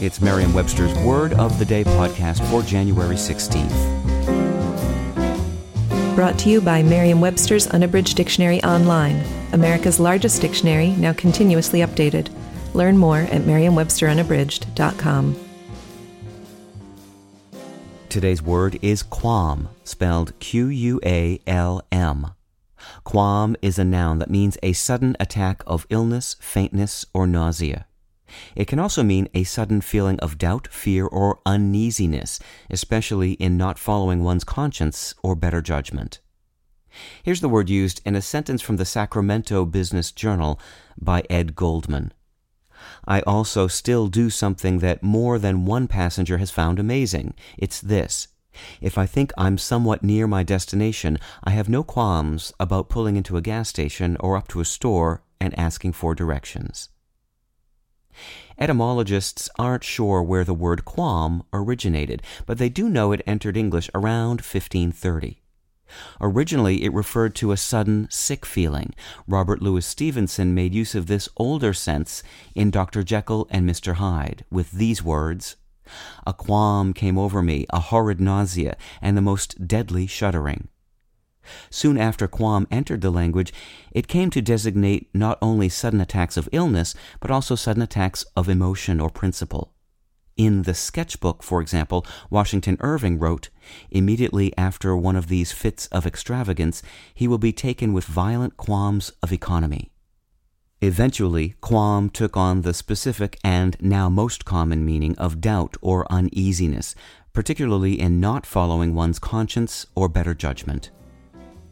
It's Merriam-Webster's Word of the Day podcast for January 16th. Brought to you by Merriam-Webster's Unabridged Dictionary Online, America's largest dictionary, now continuously updated. Learn more at merriam-websterunabridged.com. Today's word is qualm, spelled Q-U-A-L-M. Qualm is a noun that means a sudden attack of illness, faintness, or nausea. It can also mean a sudden feeling of doubt, fear, or uneasiness, especially in not following one's conscience or better judgment. Here's the word used in a sentence from the Sacramento Business Journal by Ed Goldman. I also still do something that more than one passenger has found amazing. It's this. If I think I'm somewhat near my destination, I have no qualms about pulling into a gas station or up to a store and asking for directions. Etymologists aren't sure where the word qualm originated, but they do know it entered English around 1530. Originally, it referred to a sudden sick feeling. Robert Louis Stevenson made use of this older sense in Dr. Jekyll and Mr. Hyde with these words A qualm came over me, a horrid nausea, and the most deadly shuddering. Soon after qualm entered the language, it came to designate not only sudden attacks of illness, but also sudden attacks of emotion or principle. In the sketchbook, for example, Washington Irving wrote, Immediately after one of these fits of extravagance, he will be taken with violent qualms of economy. Eventually, qualm took on the specific and now most common meaning of doubt or uneasiness, particularly in not following one's conscience or better judgment.